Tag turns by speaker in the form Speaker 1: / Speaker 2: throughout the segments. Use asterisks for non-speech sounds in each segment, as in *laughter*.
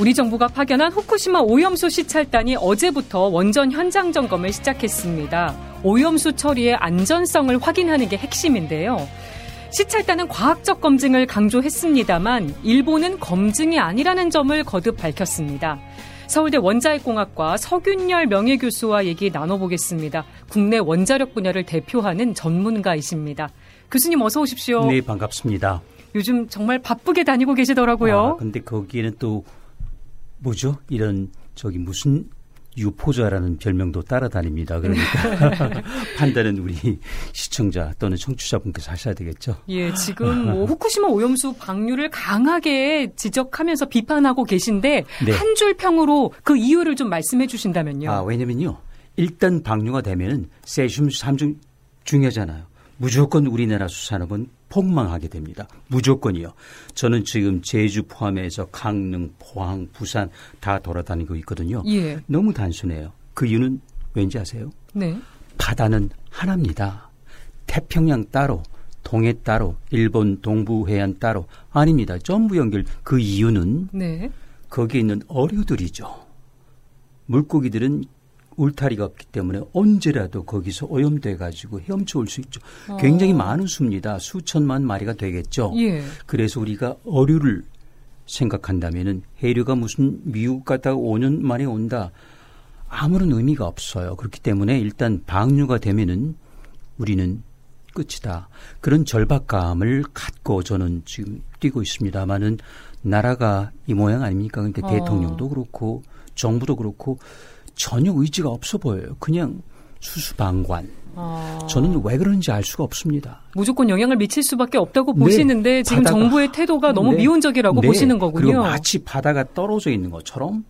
Speaker 1: 우리 정부가 파견한 후쿠시마 오염수 시찰단이 어제부터 원전 현장 점검을 시작했습니다. 오염수 처리의 안전성을 확인하는 게 핵심인데요. 시찰단은 과학적 검증을 강조했습니다만 일본은 검증이 아니라는 점을 거듭 밝혔습니다. 서울대 원자핵공학과 서균열 명예교수와 얘기 나눠보겠습니다. 국내 원자력 분야를 대표하는 전문가이십니다. 교수님 어서 오십시오.
Speaker 2: 네, 반갑습니다.
Speaker 1: 요즘 정말 바쁘게 다니고 계시더라고요.
Speaker 2: 아, 근데 거기에는 또 뭐죠? 이런 저기 무슨 유포자라는 별명도 따라다닙니다. 그러니까 *laughs* 판단은 우리 시청자 또는 청취자분께서 하셔야 되겠죠.
Speaker 1: 예, 지금 뭐 후쿠시마 오염수 방류를 강하게 지적하면서 비판하고 계신데 네. 한줄 평으로 그 이유를 좀 말씀해 주신다면요.
Speaker 2: 아, 왜냐면요. 일단 방류가 되면은 세슘 삼중 중요하잖아요. 무조건 우리나라 수산업은 폭망하게 됩니다. 무조건이요. 저는 지금 제주 포함해서 강릉, 포항, 부산 다 돌아다니고 있거든요.
Speaker 1: 예.
Speaker 2: 너무 단순해요. 그 이유는 왠지 아세요?
Speaker 1: 네.
Speaker 2: 바다는 하나입니다. 태평양 따로, 동해 따로, 일본 동부 해안 따로 아닙니다. 전부 연결. 그 이유는
Speaker 1: 네.
Speaker 2: 거기에 있는 어류들이죠. 물고기들은 울타리가 없기 때문에 언제라도 거기서 오염돼 가지고 헤엄쳐 올 수 있죠. 어. 굉장히 많은 수입니다. 수천만 마리가 되겠죠.
Speaker 1: 예.
Speaker 2: 그래서 우리가 어류를 생각한다면은 해류가 무슨 미국 갔다가 5년 만에 온다. 아무런 의미가 없어요. 그렇기 때문에 일단 방류가 되면은 우리는 끝이다. 그런 절박감을 갖고 저는 지금 뛰고 있습니다만은 나라가 이 모양 아닙니까? 그러니까 어. 대통령도 그렇고 정부도 그렇고 전혀 의지가 없어 보여요. 그냥 수수방관. 아. 저는 왜 그런지 알 수가 없습니다.
Speaker 1: 무조건 영향을 미칠 수밖에 없다고 네. 보시는데 지금 바다가, 정부의 태도가 너무 네. 미온적이라고 네. 보시는 거군요.
Speaker 2: 그리고 마치 바다가 떨어져 있는 것처럼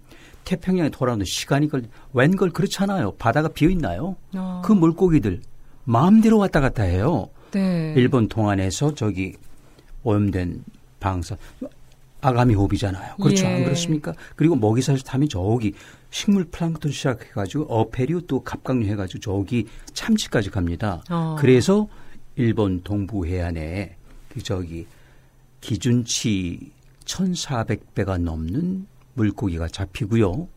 Speaker 2: 태평양에 돌아오는 시간이 걸 웬걸 그렇잖아요. 바다가 비어 있나요? 아. 그 물고기들 마음대로 왔다 갔다 해요.
Speaker 1: 네.
Speaker 2: 일본 동안에서 저기 오염된 방사 아가미 호비잖아요. 그렇죠. 예. 안 그렇습니까? 그리고 먹이사슬 타면 저기 식물 플랑크톤 시작해가지고 어패류 또 갑각류 해가지고 저기 참치까지 갑니다.
Speaker 1: 어.
Speaker 2: 그래서 일본 동부 해안에 그 저기 기준치 1,400배가 넘는 물고기가 잡히고요.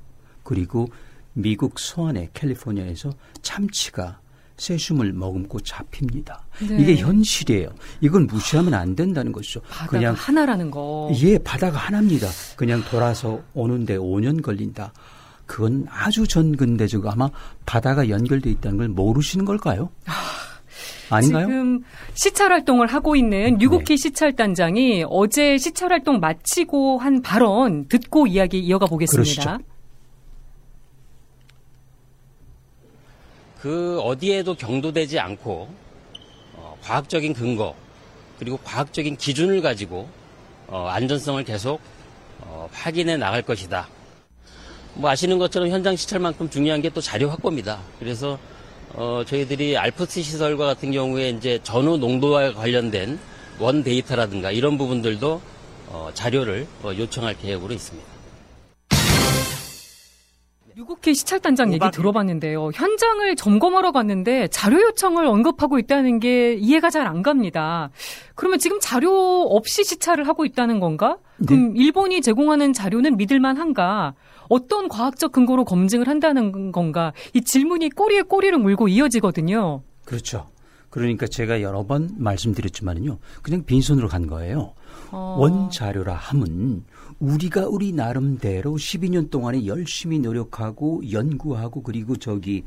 Speaker 2: 그리고 미국 서안의 캘리포니아에서 참치가 세슘을 머금고 잡힙니다. 네. 이게 현실이에요. 이건 무시하면 안 된다는 것이죠.
Speaker 1: 그냥 하나라는 거.
Speaker 2: 예, 바다가 하나입니다. 그냥 돌아서 오는데 5년 걸린다. 그건 아주 전근대적 아마 바다가 연결돼 있다는 걸 모르시는 걸까요? 아, 닌가요
Speaker 1: 지금 시찰 활동을 하고 있는 류국희 네. 시찰단장이 어제 시찰 활동 마치고 한 발언 듣고 이야기 이어가 보겠습니다.
Speaker 2: 그러시죠.
Speaker 3: 그 어디에도 경도되지 않고 어, 과학적인 근거 그리고 과학적인 기준을 가지고 어, 안전성을 계속 어, 확인해 나갈 것이다. 뭐 아시는 것처럼 현장 시찰만큼 중요한 게 또 자료 확보입니다. 그래서 어, 저희들이 알프스 시설과 같은 경우에 이제 전후 농도와 관련된 원 데이터라든가 이런 부분들도 어, 자료를 어, 요청할 계획으로 있습니다.
Speaker 1: 유국회 시찰단장 얘기 들어봤는데요. 현장을 점검하러 갔는데 자료 요청을 언급하고 있다는 게 이해가 잘 안 갑니다. 그러면 지금 자료 없이 시찰을 하고 있다는 건가? 그럼 네. 일본이 제공하는 자료는 믿을만 한가? 어떤 과학적 근거로 검증을 한다는 건가? 이 질문이 꼬리에 꼬리를 물고 이어지거든요.
Speaker 2: 그렇죠. 그러니까 제가 여러 번 말씀드렸지만요. 그냥 빈손으로 간 거예요.
Speaker 1: 어.
Speaker 2: 원자료라 함은 우리가 우리 나름대로 12년 동안에 열심히 노력하고 연구하고 그리고 저기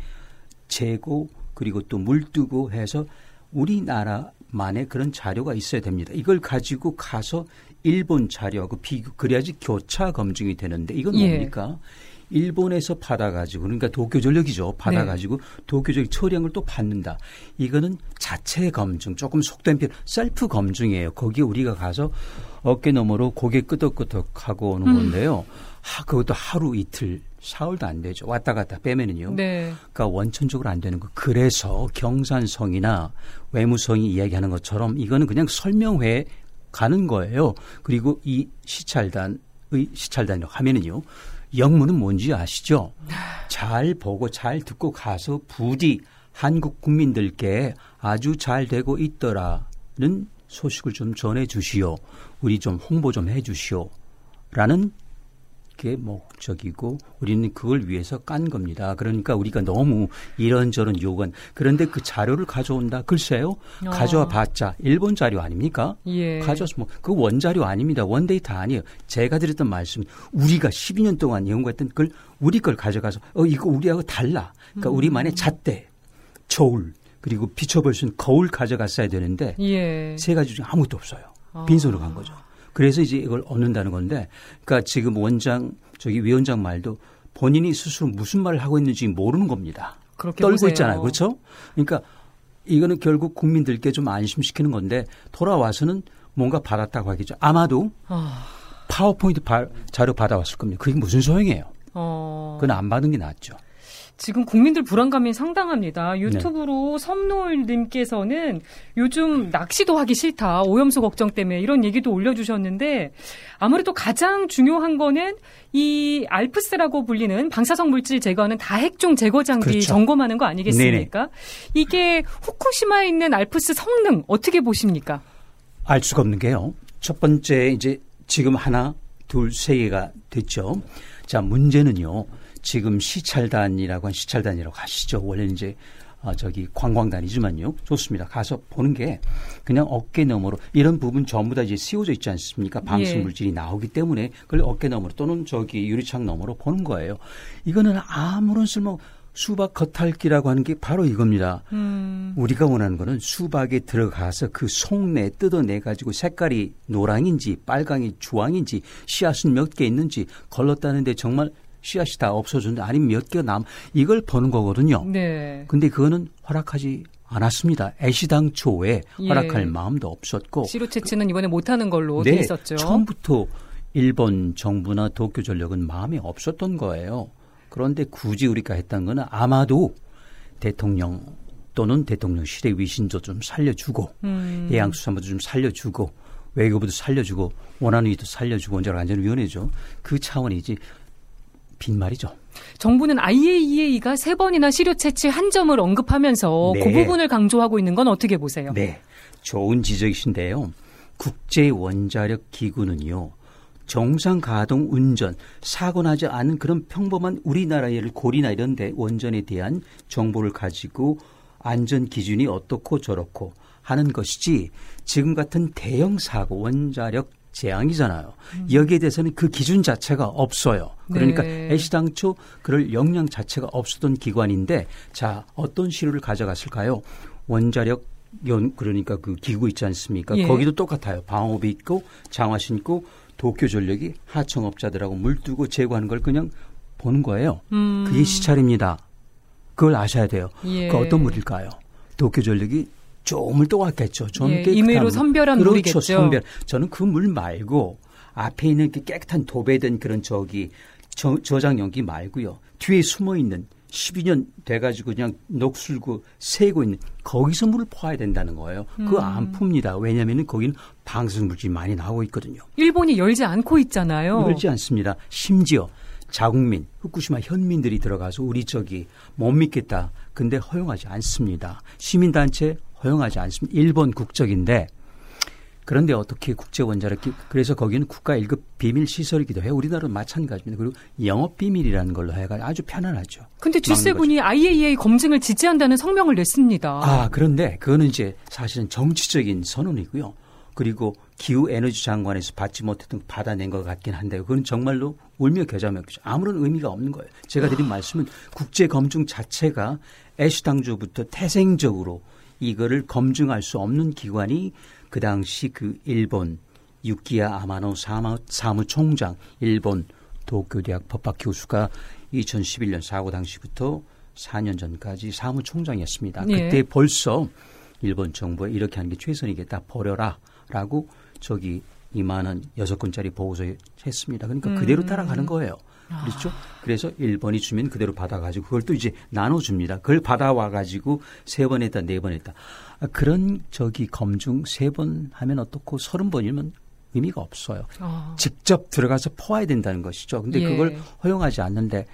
Speaker 2: 재고 그리고 또 물뜨고 해서 우리나라만의 그런 자료가 있어야 됩니다. 이걸 가지고 가서 일본 자료하고 비교 그래야지 교차 검증이 되는데 이건 예. 뭡니까? 예. 일본에서 받아가지고 그러니까 도쿄 전력이죠. 받아가지고 네. 도쿄 전력 처리한 걸 또 받는다. 이거는 자체 검증 조금 속된 편 셀프 검증이에요. 거기에 우리가 가서 어깨 너머로 고개 끄덕끄덕 하고 오는 음. 건데요. 하, 그것도 하루 이틀 사흘도 안 되죠. 왔다 갔다 빼면은요.
Speaker 1: 네.
Speaker 2: 그러니까 원천적으로 안 되는 거. 그래서 경산성이나 외무성이 이야기하는 것처럼 이거는 그냥 설명회 가는 거예요. 그리고 이 시찰단의 시찰단이라고 하면은요. 영문은 뭔지 아시죠? 잘 보고 잘 듣고 가서 부디 한국 국민들께 아주 잘 되고 있더라는 소식을 좀 전해 주시오. 우리 좀 홍보 좀 해 주시오. 라는 게 목적이고 우리는 그걸 위해서 깐 겁니다. 그러니까 우리가 너무 이런저런 요건 그런데 그 자료를 가져온다. 글쎄요.
Speaker 1: 어.
Speaker 2: 가져와 봤자 일본 자료 아닙니까?
Speaker 1: 예.
Speaker 2: 가져와서 뭐 그 원자료 아닙니다. 원데이터 아니에요. 제가 드렸던 말씀 우리가 12년 동안 연구했던 걸 우리 걸 가져가서 어 이거 우리하고 달라. 그러니까
Speaker 1: 음.
Speaker 2: 우리만의 잣대, 저울 그리고 비춰볼 수 있는 거울 가져갔어야 되는데
Speaker 1: 예.
Speaker 2: 세 가지 중에 아무것도 없어요.
Speaker 1: 아.
Speaker 2: 빈손으로 간 거죠. 그래서 이제 이걸 얻는다는 건데, 그러니까 지금 원장 저기 위원장 말도 본인이 스스로 무슨 말을 하고 있는지 모르는 겁니다.
Speaker 1: 그렇게
Speaker 2: 떨고
Speaker 1: 보세요.
Speaker 2: 있잖아요, 그렇죠? 그러니까 이거는 결국 국민들께 좀 안심시키는 건데 돌아와서는 뭔가 받았다고 하겠죠. 아마도
Speaker 1: 아,
Speaker 2: 파워포인트 바- 자료 받아왔을 겁니다. 그게 무슨 소용이에요?
Speaker 1: 어.
Speaker 2: 그건 안 받은 게 낫죠.
Speaker 1: 지금 국민들 불안감이 상당합니다.
Speaker 2: 네.
Speaker 1: 유튜브로 섬노을님께서는 요즘 낚시도 하기 싫다. 오염수 걱정 때문에 이런 얘기도 올려주셨는데 아무래도 가장 중요한 거는 이 알프스라고 불리는 방사성 물질 제거하는 다핵종 제거 장비
Speaker 2: 그렇죠.
Speaker 1: 점검하는 거 아니겠습니까? 이게 후쿠시마에 있는 알프스 성능 어떻게 보십니까?
Speaker 2: 알 수가 없는 게요. 첫 번째 이제 지금 하나, 둘, 세 개가 됐죠. 자, 문제는요. 지금 시찰단이라고 한 시찰단이라고 하시죠. 원래 이제 아, 저기 관광단이지만요. 좋습니다. 가서 보는 게 그냥 어깨 너머로 이런 부분 전부 다 이제 씌워져 있지 않습니까? 방수
Speaker 1: 예.
Speaker 2: 물질이 나오기 때문에 그걸 어깨 너머로 또는 저기 유리창 너머로 보는 거예요. 이거는 아무런 쓸모 수박 겉핥기라고 하는 게 바로 이겁니다.
Speaker 1: 음,
Speaker 2: 우리가 원하는 거는 수박에 들어가서 그 속내 뜯어내 가지고 색깔이 노랑인지 빨강이 주황인지 씨앗은 몇 개 있는지 걸렀다는데 정말 씨앗이 다 없어졌는데 아니면 몇 개가 남 이걸 보는 거거든요.
Speaker 1: 네.
Speaker 2: 근데 그거는 허락하지 않았습니다. 애시당초에
Speaker 1: 예.
Speaker 2: 허락할 마음도 없었고
Speaker 1: 시로 채취는 이번에 못하는 걸로 돼 있었죠.
Speaker 2: 네, 처음부터 일본 정부나 도쿄 전력은 마음이 없었던 거예요. 그런데 굳이 우리가 했던 거는 아마도 대통령 또는 대통령실의 위신도 좀 살려주고
Speaker 1: 음.
Speaker 2: 해양수산부도 좀 살려주고 외교부도 살려주고 원안위도 살려주고 원자력 안전위원회죠. 그 차원이지 빈말이죠.
Speaker 1: 정부는 IAEA가 세 번이나 시료 채취 한 점을 언급하면서
Speaker 2: 네.
Speaker 1: 그 부분을 강조하고 있는 건 어떻게 보세요?
Speaker 2: 네, 좋은 지적이신데요. 국제 원자력 기구는요. 정상 가동 운전 사고 나지 않은 그런 평범한 우리나라의 고리나 이런 데 원전에 대한 정보를 가지고 안전 기준이 어떻고 저렇고 하는 것이지 지금 같은 대형 사고 원자력 재앙이잖아요. 여기에 대해서는 그 기준 자체가 없어요. 그러니까
Speaker 1: 네.
Speaker 2: 애시당초 그럴 역량 자체가 없었던 기관인데 자 어떤 시료를 가져갔을까요? 원자력 연 그러니까 그 기구 있지 않습니까?
Speaker 1: 예.
Speaker 2: 거기도 똑같아요. 방호비 있고 장화 신고 도쿄 전력이 하청업자들하고 물두고 제거하는 걸 그냥 보는 거예요.
Speaker 1: 음.
Speaker 2: 그게 시찰입니다. 그걸 아셔야 돼요.
Speaker 1: 예.
Speaker 2: 그 어떤 물일까요? 도쿄 전력이 조금을 또 왔겠죠. 좀
Speaker 1: 예,
Speaker 2: 깨끗한
Speaker 1: 임의로
Speaker 2: 물.
Speaker 1: 선별한
Speaker 2: 그렇죠,
Speaker 1: 물이겠죠.
Speaker 2: 선별. 저는 그 물 말고 앞에 있는 그 깨끗한 도배된 그런 저기 저, 저장 용기 말고요. 뒤에 숨어 있는 12년 돼가지고 그냥 녹슬고 새고 있는 거기서 물을 퍼야 된다는 거예요. 그거
Speaker 1: 음.
Speaker 2: 안 풉니다. 왜냐하면 거기는 방사성 물질이 많이 나오고 있거든요.
Speaker 1: 일본이 열지 않고 있잖아요.
Speaker 2: 열지 않습니다. 심지어 자국민, 후쿠시마 현민들이 들어가서 우리 저기 못 믿겠다. 근데 허용하지 않습니다. 시민단체 허용하지 않습니다. 일본 국적인데 그런데 어떻게 국제 원자력 기 그래서 거기는 국가 1급 비밀 시설이기도 해요. 우리나라도 마찬가지입니다. 그리고 영업 비밀이라는 걸로 해가 아주 편안하죠.
Speaker 1: 근데
Speaker 2: 막는
Speaker 1: G7이 IAEA 검증을 지지한다는 성명을 냈습니다.
Speaker 2: 아, 그런데 그거는 이제 사실은 정치적인 선언이고요. 그리고 기후 에너지 장관에서 받지 못했던 거 받아낸 것 같긴 한데 그건 정말로 울며 겨자 먹죠. 아무런 의미가 없는 거예요. 제가 드린 말씀은 국제 검증 자체가 애시당초부터 태생적으로 이거를 검증할 수 없는 기관이 그 당시 그 일본 유키야 아마노 사무, 사무총장 일본 도쿄대학 법학 교수가 2011년 사고 당시부터 4년 전까지 사무총장이었습니다.
Speaker 1: 예.
Speaker 2: 그때 벌써 일본 정부에 이렇게 하는 게 최선이겠다 버려라라고 저기 이만한 여섯 건짜리 보고서 했습니다. 그러니까 그대로 따라가는 거예요. 그렇죠? 그래서 일본이 주면 그대로 받아가지고 그걸 또 이제 나눠줍니다. 그걸 받아와가지고 세 번 했다, 네 번 했다. 아, 그런 저기 검증 세 번 하면 어떻고 서른 번이면 의미가 없어요.
Speaker 1: 아,
Speaker 2: 직접 들어가서 퍼와야 된다는 것이죠. 근데
Speaker 1: 예.
Speaker 2: 그걸 허용하지 않는데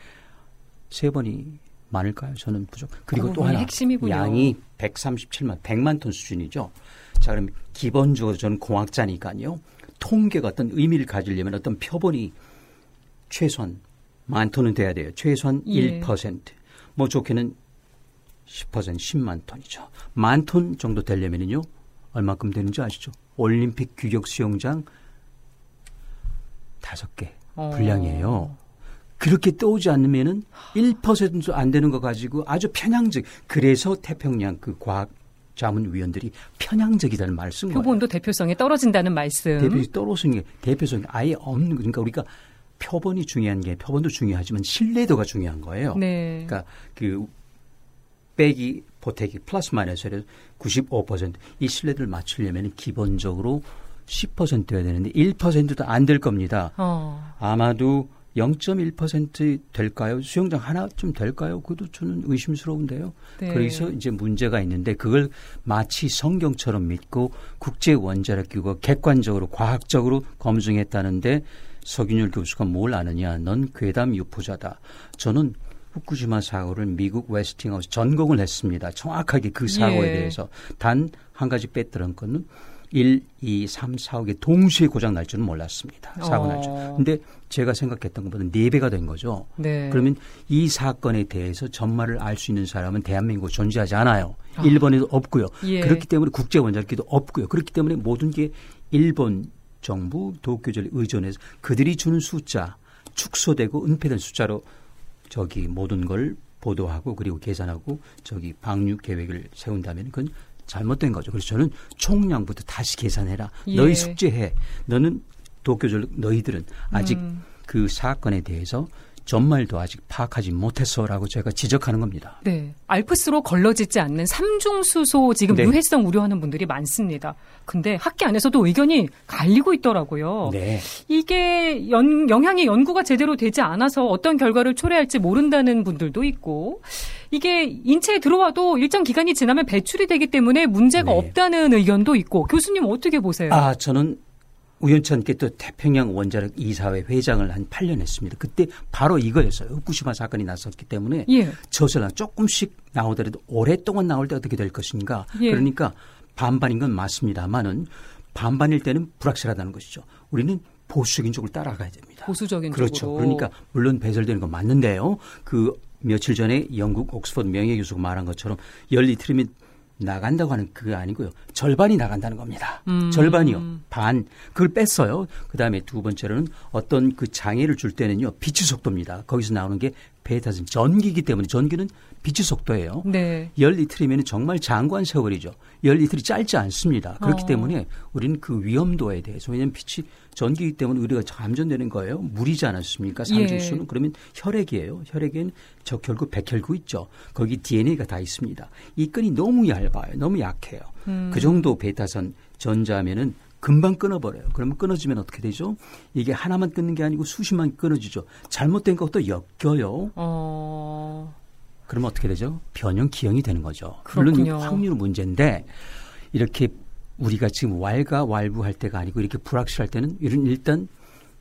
Speaker 2: 세 번이 많을까요? 저는 부족. 그리고 그또
Speaker 1: 부분이
Speaker 2: 하나
Speaker 1: 핵심이군요.
Speaker 2: 양이 137만, 100만 톤 수준이죠. 자, 그럼 기본적으로 저는 공학자니까요. 통계가 어떤 의미를 가지려면 어떤 표본이 최소한 만 톤은 돼야 돼요. 최소한
Speaker 1: 예.
Speaker 2: 1%. 뭐 좋게는 10% 10만 톤이죠. 만 톤 정도 되려면요. 얼마큼 되는지 아시죠? 올림픽 규격 수영장 다섯 개
Speaker 1: 어.
Speaker 2: 분량이에요. 그렇게 떠오지 않으면은 1%도 안 되는 거 가지고 아주 편향적. 그래서 태평양 그 과학 자문위원들이 편향적이라는 거예요.
Speaker 1: 표본도 대표성이 떨어진다는 말씀.
Speaker 2: 대표성이 떨어지는 게 대표성이 아예 없는 그러니까 우리가 표본이 중요한 게 표본도 중요하지만 신뢰도가 중요한 거예요.
Speaker 1: 네.
Speaker 2: 그러니까 그 빼기 보태기 플러스 마이너스를 95%이 신뢰도를 맞추려면 기본적으로 10%여야 되는데 1%도 안 될 겁니다.
Speaker 1: 어.
Speaker 2: 아마도 0.1% 될까요? 수영장 하나쯤 될까요? 그것도 저는 의심스러운데요.
Speaker 1: 네.
Speaker 2: 그래서 이제 문제가 있는데 그걸 마치 성경처럼 믿고 국제 원자력 기구가 객관적으로 과학적으로 검증했다는데 서균열 교수가 뭘 아느냐? 넌 괴담 유포자다. 저는 후쿠시마 사고를 미국 웨스팅하우스 전공을 했습니다. 정확하게 그 사고에
Speaker 1: 예.
Speaker 2: 대해서 단 한 가지 빼뜨린 거는 1, 2, 3, 4, 5개 동시에 고장 날 줄은 몰랐습니다. 사고 날 줄.
Speaker 1: 어.
Speaker 2: 근데 제가 생각했던 것보다 4배가 된 거죠.
Speaker 1: 네.
Speaker 2: 그러면 이 사건에 대해서 전말을 알 수 있는 사람은 대한민국 존재하지 않아요. 일본에도 없고요.
Speaker 1: 예.
Speaker 2: 그렇기 때문에 국제 원자력기도 없고요. 그렇기 때문에 모든 게 일본 정부 도쿄절 의존해서 그들이 주는 숫자 축소되고 은폐된 숫자로 저기 모든 걸 보도하고 그리고 계산하고 저기 방류 계획을 세운다면 그건 잘못된 거죠. 그래서 저는 총량부터 다시 계산해라.
Speaker 1: 예.
Speaker 2: 너희 숙제해. 너는 도쿄절 너희들은 아직
Speaker 1: 음.
Speaker 2: 그 사건에 대해서 전말도 아직 파악하지 못했어라고 제가 지적하는 겁니다.
Speaker 1: 네. 알프스로 걸러지지 않는 삼중수소 지금
Speaker 2: 네.
Speaker 1: 유해성 우려하는 분들이 많습니다. 근데 학계 안에서도 의견이 갈리고 있더라고요.
Speaker 2: 네.
Speaker 1: 이게 연, 영향의 연구가 제대로 되지 않아서 어떤 결과를 초래할지 모른다는 분들도 있고 이게 인체에 들어와도 일정 기간이 지나면 배출이 되기 때문에 문제가
Speaker 2: 네.
Speaker 1: 없다는 의견도 있고 교수님 어떻게 보세요?
Speaker 2: 아, 저는 우연찮게 또 태평양 원자력 이사회 회장을 한 8년 했습니다. 그때 바로 이거였어요. 후쿠시마 사건이 났었기 때문에
Speaker 1: 예.
Speaker 2: 저설랑 조금씩 나오더라도 오랫동안 나올 때 어떻게 될 것인가.
Speaker 1: 예.
Speaker 2: 그러니까 반반인 건 맞습니다만은 반반일 때는 불확실하다는 것이죠. 우리는 보수적인 쪽을 따라가야 됩니다.
Speaker 1: 보수적인
Speaker 2: 그렇죠.
Speaker 1: 쪽으로.
Speaker 2: 그러니까 물론 배설되는 건 맞는데요. 그 며칠 전에 영국 옥스퍼드 명예교수가 말한 것처럼 열리트리면 나간다고 하는 그게 아니고요. 절반이 나간다는 겁니다.
Speaker 1: 음.
Speaker 2: 절반이요. 반. 그걸 뺐어요. 그 다음에 두 번째로는 어떤 그 장애를 줄 때는요. 빛의 속도입니다. 거기서 나오는 게 베타선 전기이기 때문에 전기는 빛의 속도예요.
Speaker 1: 네.
Speaker 2: 열 이틀이면 정말 장관 세월이죠. 열 이틀이 짧지 않습니다. 그렇기
Speaker 1: 어.
Speaker 2: 때문에 우리는 그 위험도에 대해서 왜냐하면 빛이 전기이기 때문에 우리가 감전되는 거예요. 물이지 않았습니까? 삼중수는
Speaker 1: 예.
Speaker 2: 그러면 혈액이에요. 혈액엔 적혈구, 백혈구 있죠. 거기 DNA가 다 있습니다. 이 끈이 너무 얇아요. 너무 약해요.
Speaker 1: 음.
Speaker 2: 그 정도 베타선 전자면은 금방 끊어버려요. 그러면 끊어지면 어떻게 되죠? 이게 하나만 끊는 게 아니고 수십만 끊어지죠. 잘못된 것도 엮여요.
Speaker 1: 어.
Speaker 2: 그러면 어떻게 되죠? 변형 기형이 되는 거죠. 물론
Speaker 1: 그렇군요.
Speaker 2: 이 확률 문제인데 이렇게 우리가 지금 왈가 왈부할 때가 아니고 이렇게 불확실할 때는 이런 일단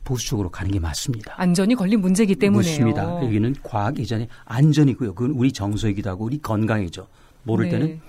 Speaker 2: 보수적으로 가는 게 맞습니다.
Speaker 1: 안전이 걸린 문제이기 때문에요.
Speaker 2: 맞습니다. 여기는 과학 이전에 안전이고요. 그건 우리 정서이기도 하고 우리 건강이죠. 모를
Speaker 1: 네.
Speaker 2: 때는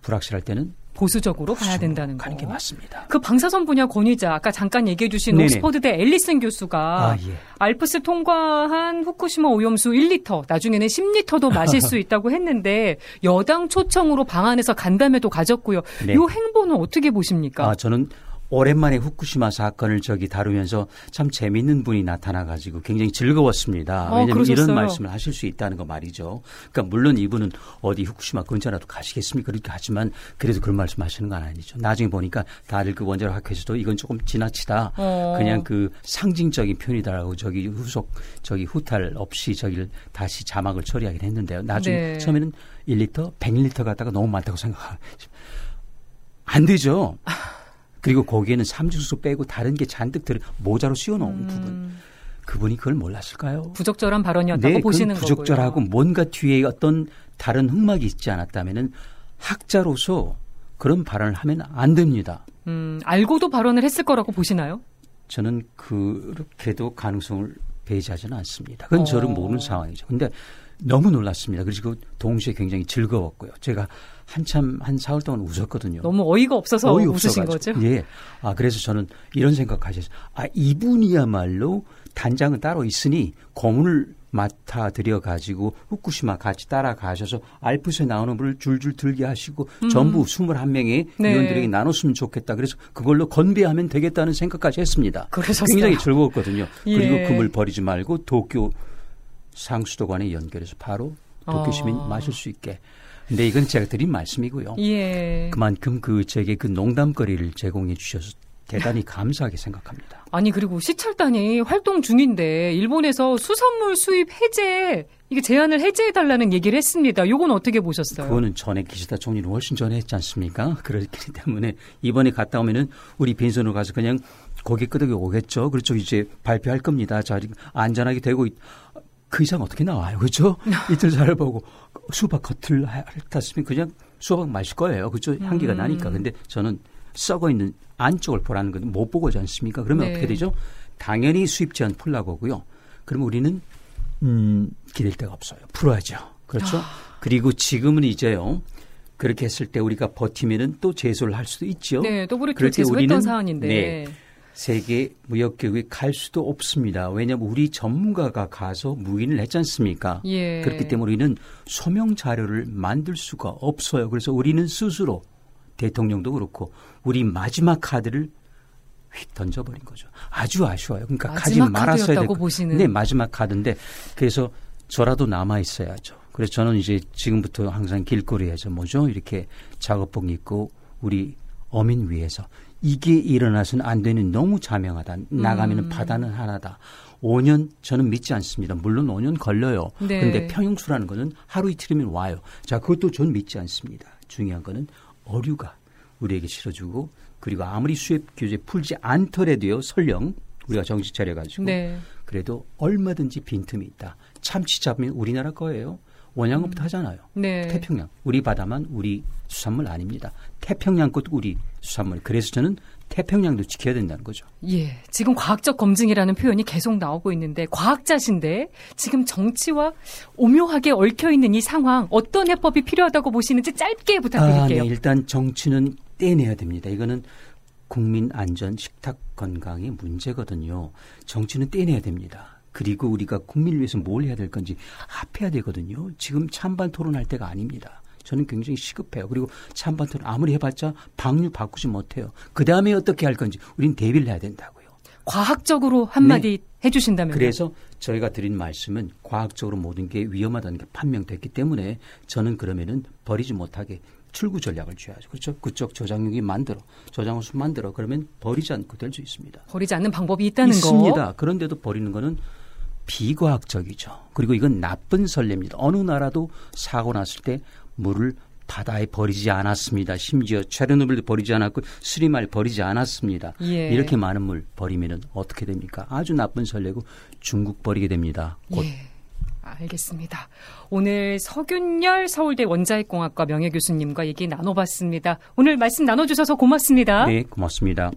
Speaker 2: 불확실할 때는
Speaker 1: 보수적으로 가야
Speaker 2: 보수적으로
Speaker 1: 된다는 거.
Speaker 2: 가는 게 맞습니다.
Speaker 1: 그 방사선 분야 권위자 아까 잠깐 얘기해 주신. 옥스퍼드대 앨리슨 교수가
Speaker 2: 아, 예.
Speaker 1: 알프스 통과한 후쿠시마 오염수 1리터 나중에는 10리터도 마실 수 *laughs* 있다고 했는데 여당 초청으로 방안에서 간담회도 가졌고요.
Speaker 2: 네.
Speaker 1: 이 행보는 어떻게 보십니까?
Speaker 2: 아, 저는 오랜만에 후쿠시마 사건을 저기 다루면서 참 재밌는 분이 나타나가지고 굉장히 즐거웠습니다.
Speaker 1: 어,
Speaker 2: 왜냐하면
Speaker 1: 그러셨어요?
Speaker 2: 이런 말씀을 하실 수 있다는 거 말이죠. 그러니까 물론 이분은 어디 후쿠시마 근처라도 가시겠습니까? 그렇게 하지만 그래도 그런 말씀 하시는 건 아니죠. 나중에 보니까 다들 그 원자력 학회에서도 이건 조금 지나치다.
Speaker 1: 어.
Speaker 2: 그냥 그 상징적인 표현이다라고 저기 후속 저기 후탈 없이 저기를 다시 자막을 처리하긴 했는데요. 나중에
Speaker 1: 네.
Speaker 2: 처음에는 1리터, 100리터 갖다가 너무 많다고 생각하. 안 되죠. 그리고 거기에는 삼중수 빼고 다른 게 잔뜩 들어 모자로 씌워놓은
Speaker 1: 음.
Speaker 2: 부분. 그분이 그걸 몰랐을까요?
Speaker 1: 부적절한 발언이었다고
Speaker 2: 네,
Speaker 1: 보시는
Speaker 2: 부적절하고
Speaker 1: 거고요.
Speaker 2: 뭔가 뒤에 어떤 다른 흑막이 있지 않았다면은 학자로서 그런 발언을 하면 안 됩니다.
Speaker 1: 음, 알고도 발언을 했을 거라고 보시나요?
Speaker 2: 저는 그렇게도 가능성을 배제하지는 않습니다. 그건 저를
Speaker 1: 어.
Speaker 2: 모르는 상황이죠. 근데 너무 놀랐습니다. 그리고 동시에 굉장히 즐거웠고요. 제가 한참 한 사흘 동안 웃었거든요.
Speaker 1: 너무 어이가 없어서
Speaker 2: 어이
Speaker 1: 웃으신. 거죠?
Speaker 2: 예. 아, 그래서 저는 이런 생각하셨어요. 아, 이분이야말로 단장은 따로 있으니 고문을 맡아 들여 가지고 후쿠시마 같이 따라가셔서 알프스에 나오는 물을 줄줄 들게 하시고 음. 전부 21명의 네. 위원들에게 나눴으면 좋겠다. 그래서 그걸로 건배하면 되겠다는 생각까지 했습니다.
Speaker 1: 그러셨어요.
Speaker 2: 굉장히 즐거웠거든요. 예. 그리고 금을 버리지 말고 도쿄 상수도관에 연결해서 바로 도쿄 시민 어. 마실 수 있게. 근데 이건 제가 드린 말씀이고요.
Speaker 1: 예.
Speaker 2: 그만큼 그 제게 그 농담거리를 제공해 주셔서 대단히 감사하게 생각합니다.
Speaker 1: 아니 그리고 시찰단이 활동 중인데 일본에서 수산물 수입 해제 이게 제한을 해제해 달라는 얘기를 했습니다. 요건 어떻게 보셨어요?
Speaker 2: 그거는 전에 기시다 총리는 훨씬 전에 했지 않습니까? *laughs* 그렇기 때문에 이번에 갔다 오면은 우리 빈손으로 가서 그냥 고개 끄덕여 오겠죠. 그렇죠. 이제 발표할 겁니다. 자, 안전하게 되고 있... 그 이상 어떻게 나와요, 그렇죠? *laughs* 이틀 잘 보고 수박 겉을 핥았으면 그냥 수박 마실 거예요, 그렇죠? 향기가 음. 나니까. 근데 저는 썩어 있는 안쪽을 보라는 건 못 보고지 않습니까? 그러면 네. 어떻게 되죠? 당연히 수입 제한 풀라고고요. 그러면 우리는 음, 기댈 데가 없어요. 풀어야죠. 그렇죠? 아. 그리고 지금은 이제요. 그렇게 했을 때 우리가 버티면은 또 제소를 할 수도 있죠.
Speaker 1: 네, 또 그렇게 제소했던 사안인데. 네,
Speaker 2: 세계 무역 교육에 갈 수도 없습니다. 왜냐하면 우리 전문가가 가서 무인을 했지 않습니까?
Speaker 1: 예.
Speaker 2: 그렇기 때문에 우리는 소명 자료를 만들 수가 없어요. 그래서 우리는 스스로 대통령도 그렇고 우리 마지막 카드를 휙 던져버린 거죠. 아주 아쉬워요. 그러니까 가지 말았어야
Speaker 1: 되고 보시는.
Speaker 2: 네, 마지막 카드인데 그래서 저라도 남아 있어야죠. 그래서 저는 이제 지금부터 항상 길거리에서 뭐죠 이렇게 작업복 입고 우리 어민 위해서 이게 일어나서는 안 되는 너무 자명하다. 나가면은 음. 바다는 하나다. 5년 저는 믿지 않습니다. 물론 5년 걸려요. 네. 그런데 평형수라는 거는 하루 이틀이면 와요. 자, 그것도 전 믿지 않습니다. 중요한 거는 어류가 우리에게 실어주고 그리고 아무리 수입 규제 풀지 않더라도요 설령 우리가 정신 차려가지고
Speaker 1: 네.
Speaker 2: 그래도 얼마든지 빈틈이 있다. 참치 잡으면 우리나라 거예요. 원양업부터 음. 하잖아요.
Speaker 1: 네.
Speaker 2: 태평양 우리 바다만 우리 수산물 아닙니다. 태평양 것도 우리 수산물. 그래서 저는 태평양도 지켜야 된다는 거죠.
Speaker 1: 예. 지금 과학적 검증이라는 표현이 계속 나오고 있는데 과학자신데 지금 정치와 오묘하게 얽혀 있는 이 상황 어떤 해법이 필요하다고 보시는지 짧게 부탁드릴게요.
Speaker 2: 아, 네. 일단 정치는 떼내야 됩니다. 이거는 국민 안전, 식탁 건강의 문제거든요. 정치는 떼내야 됩니다. 그리고 우리가 국민을 위해서 뭘 해야 될 건지 합해야 되거든요. 지금 찬반 토론할 때가 아닙니다. 저는 굉장히 시급해요. 그리고 찬반 토론 아무리 해봤자 방류 바꾸지 못해요. 그 다음에 어떻게 할 건지 우린 대비를 해야 된다고요.
Speaker 1: 과학적으로 한마디 네. 해주신다면
Speaker 2: 그래서 저희가 드린 말씀은 과학적으로 모든 게 위험하다는 게 판명됐기 때문에 저는 그러면은 버리지 못하게 출구 전략을 취하죠. 그렇죠? 그쪽 저장육이 만들어, 저장호수 만들어. 그러면 버리지 않고 될 수 있습니다.
Speaker 1: 버리지 않는 방법이 있다는
Speaker 2: 있습니다. 거. 있습니다. 그런데도 버리는 거는 비과학적이죠. 그리고 이건 나쁜 선례입니다. 어느 나라도 사고 났을 때 물을 바다에 버리지 않았습니다. 심지어 체르노빌도 버리지 않았고 스리말 버리지 않았습니다.
Speaker 1: 예.
Speaker 2: 이렇게 많은 물 버리면 어떻게 됩니까? 아주 나쁜 선례고 중국 버리게 됩니다. 곧.
Speaker 1: 예. 알겠습니다. 오늘 서균열 서울대 원자핵공학과 명예교수님과 얘기 나눠봤습니다. 오늘 말씀 나눠주셔서 고맙습니다.
Speaker 2: 네, 고맙습니다.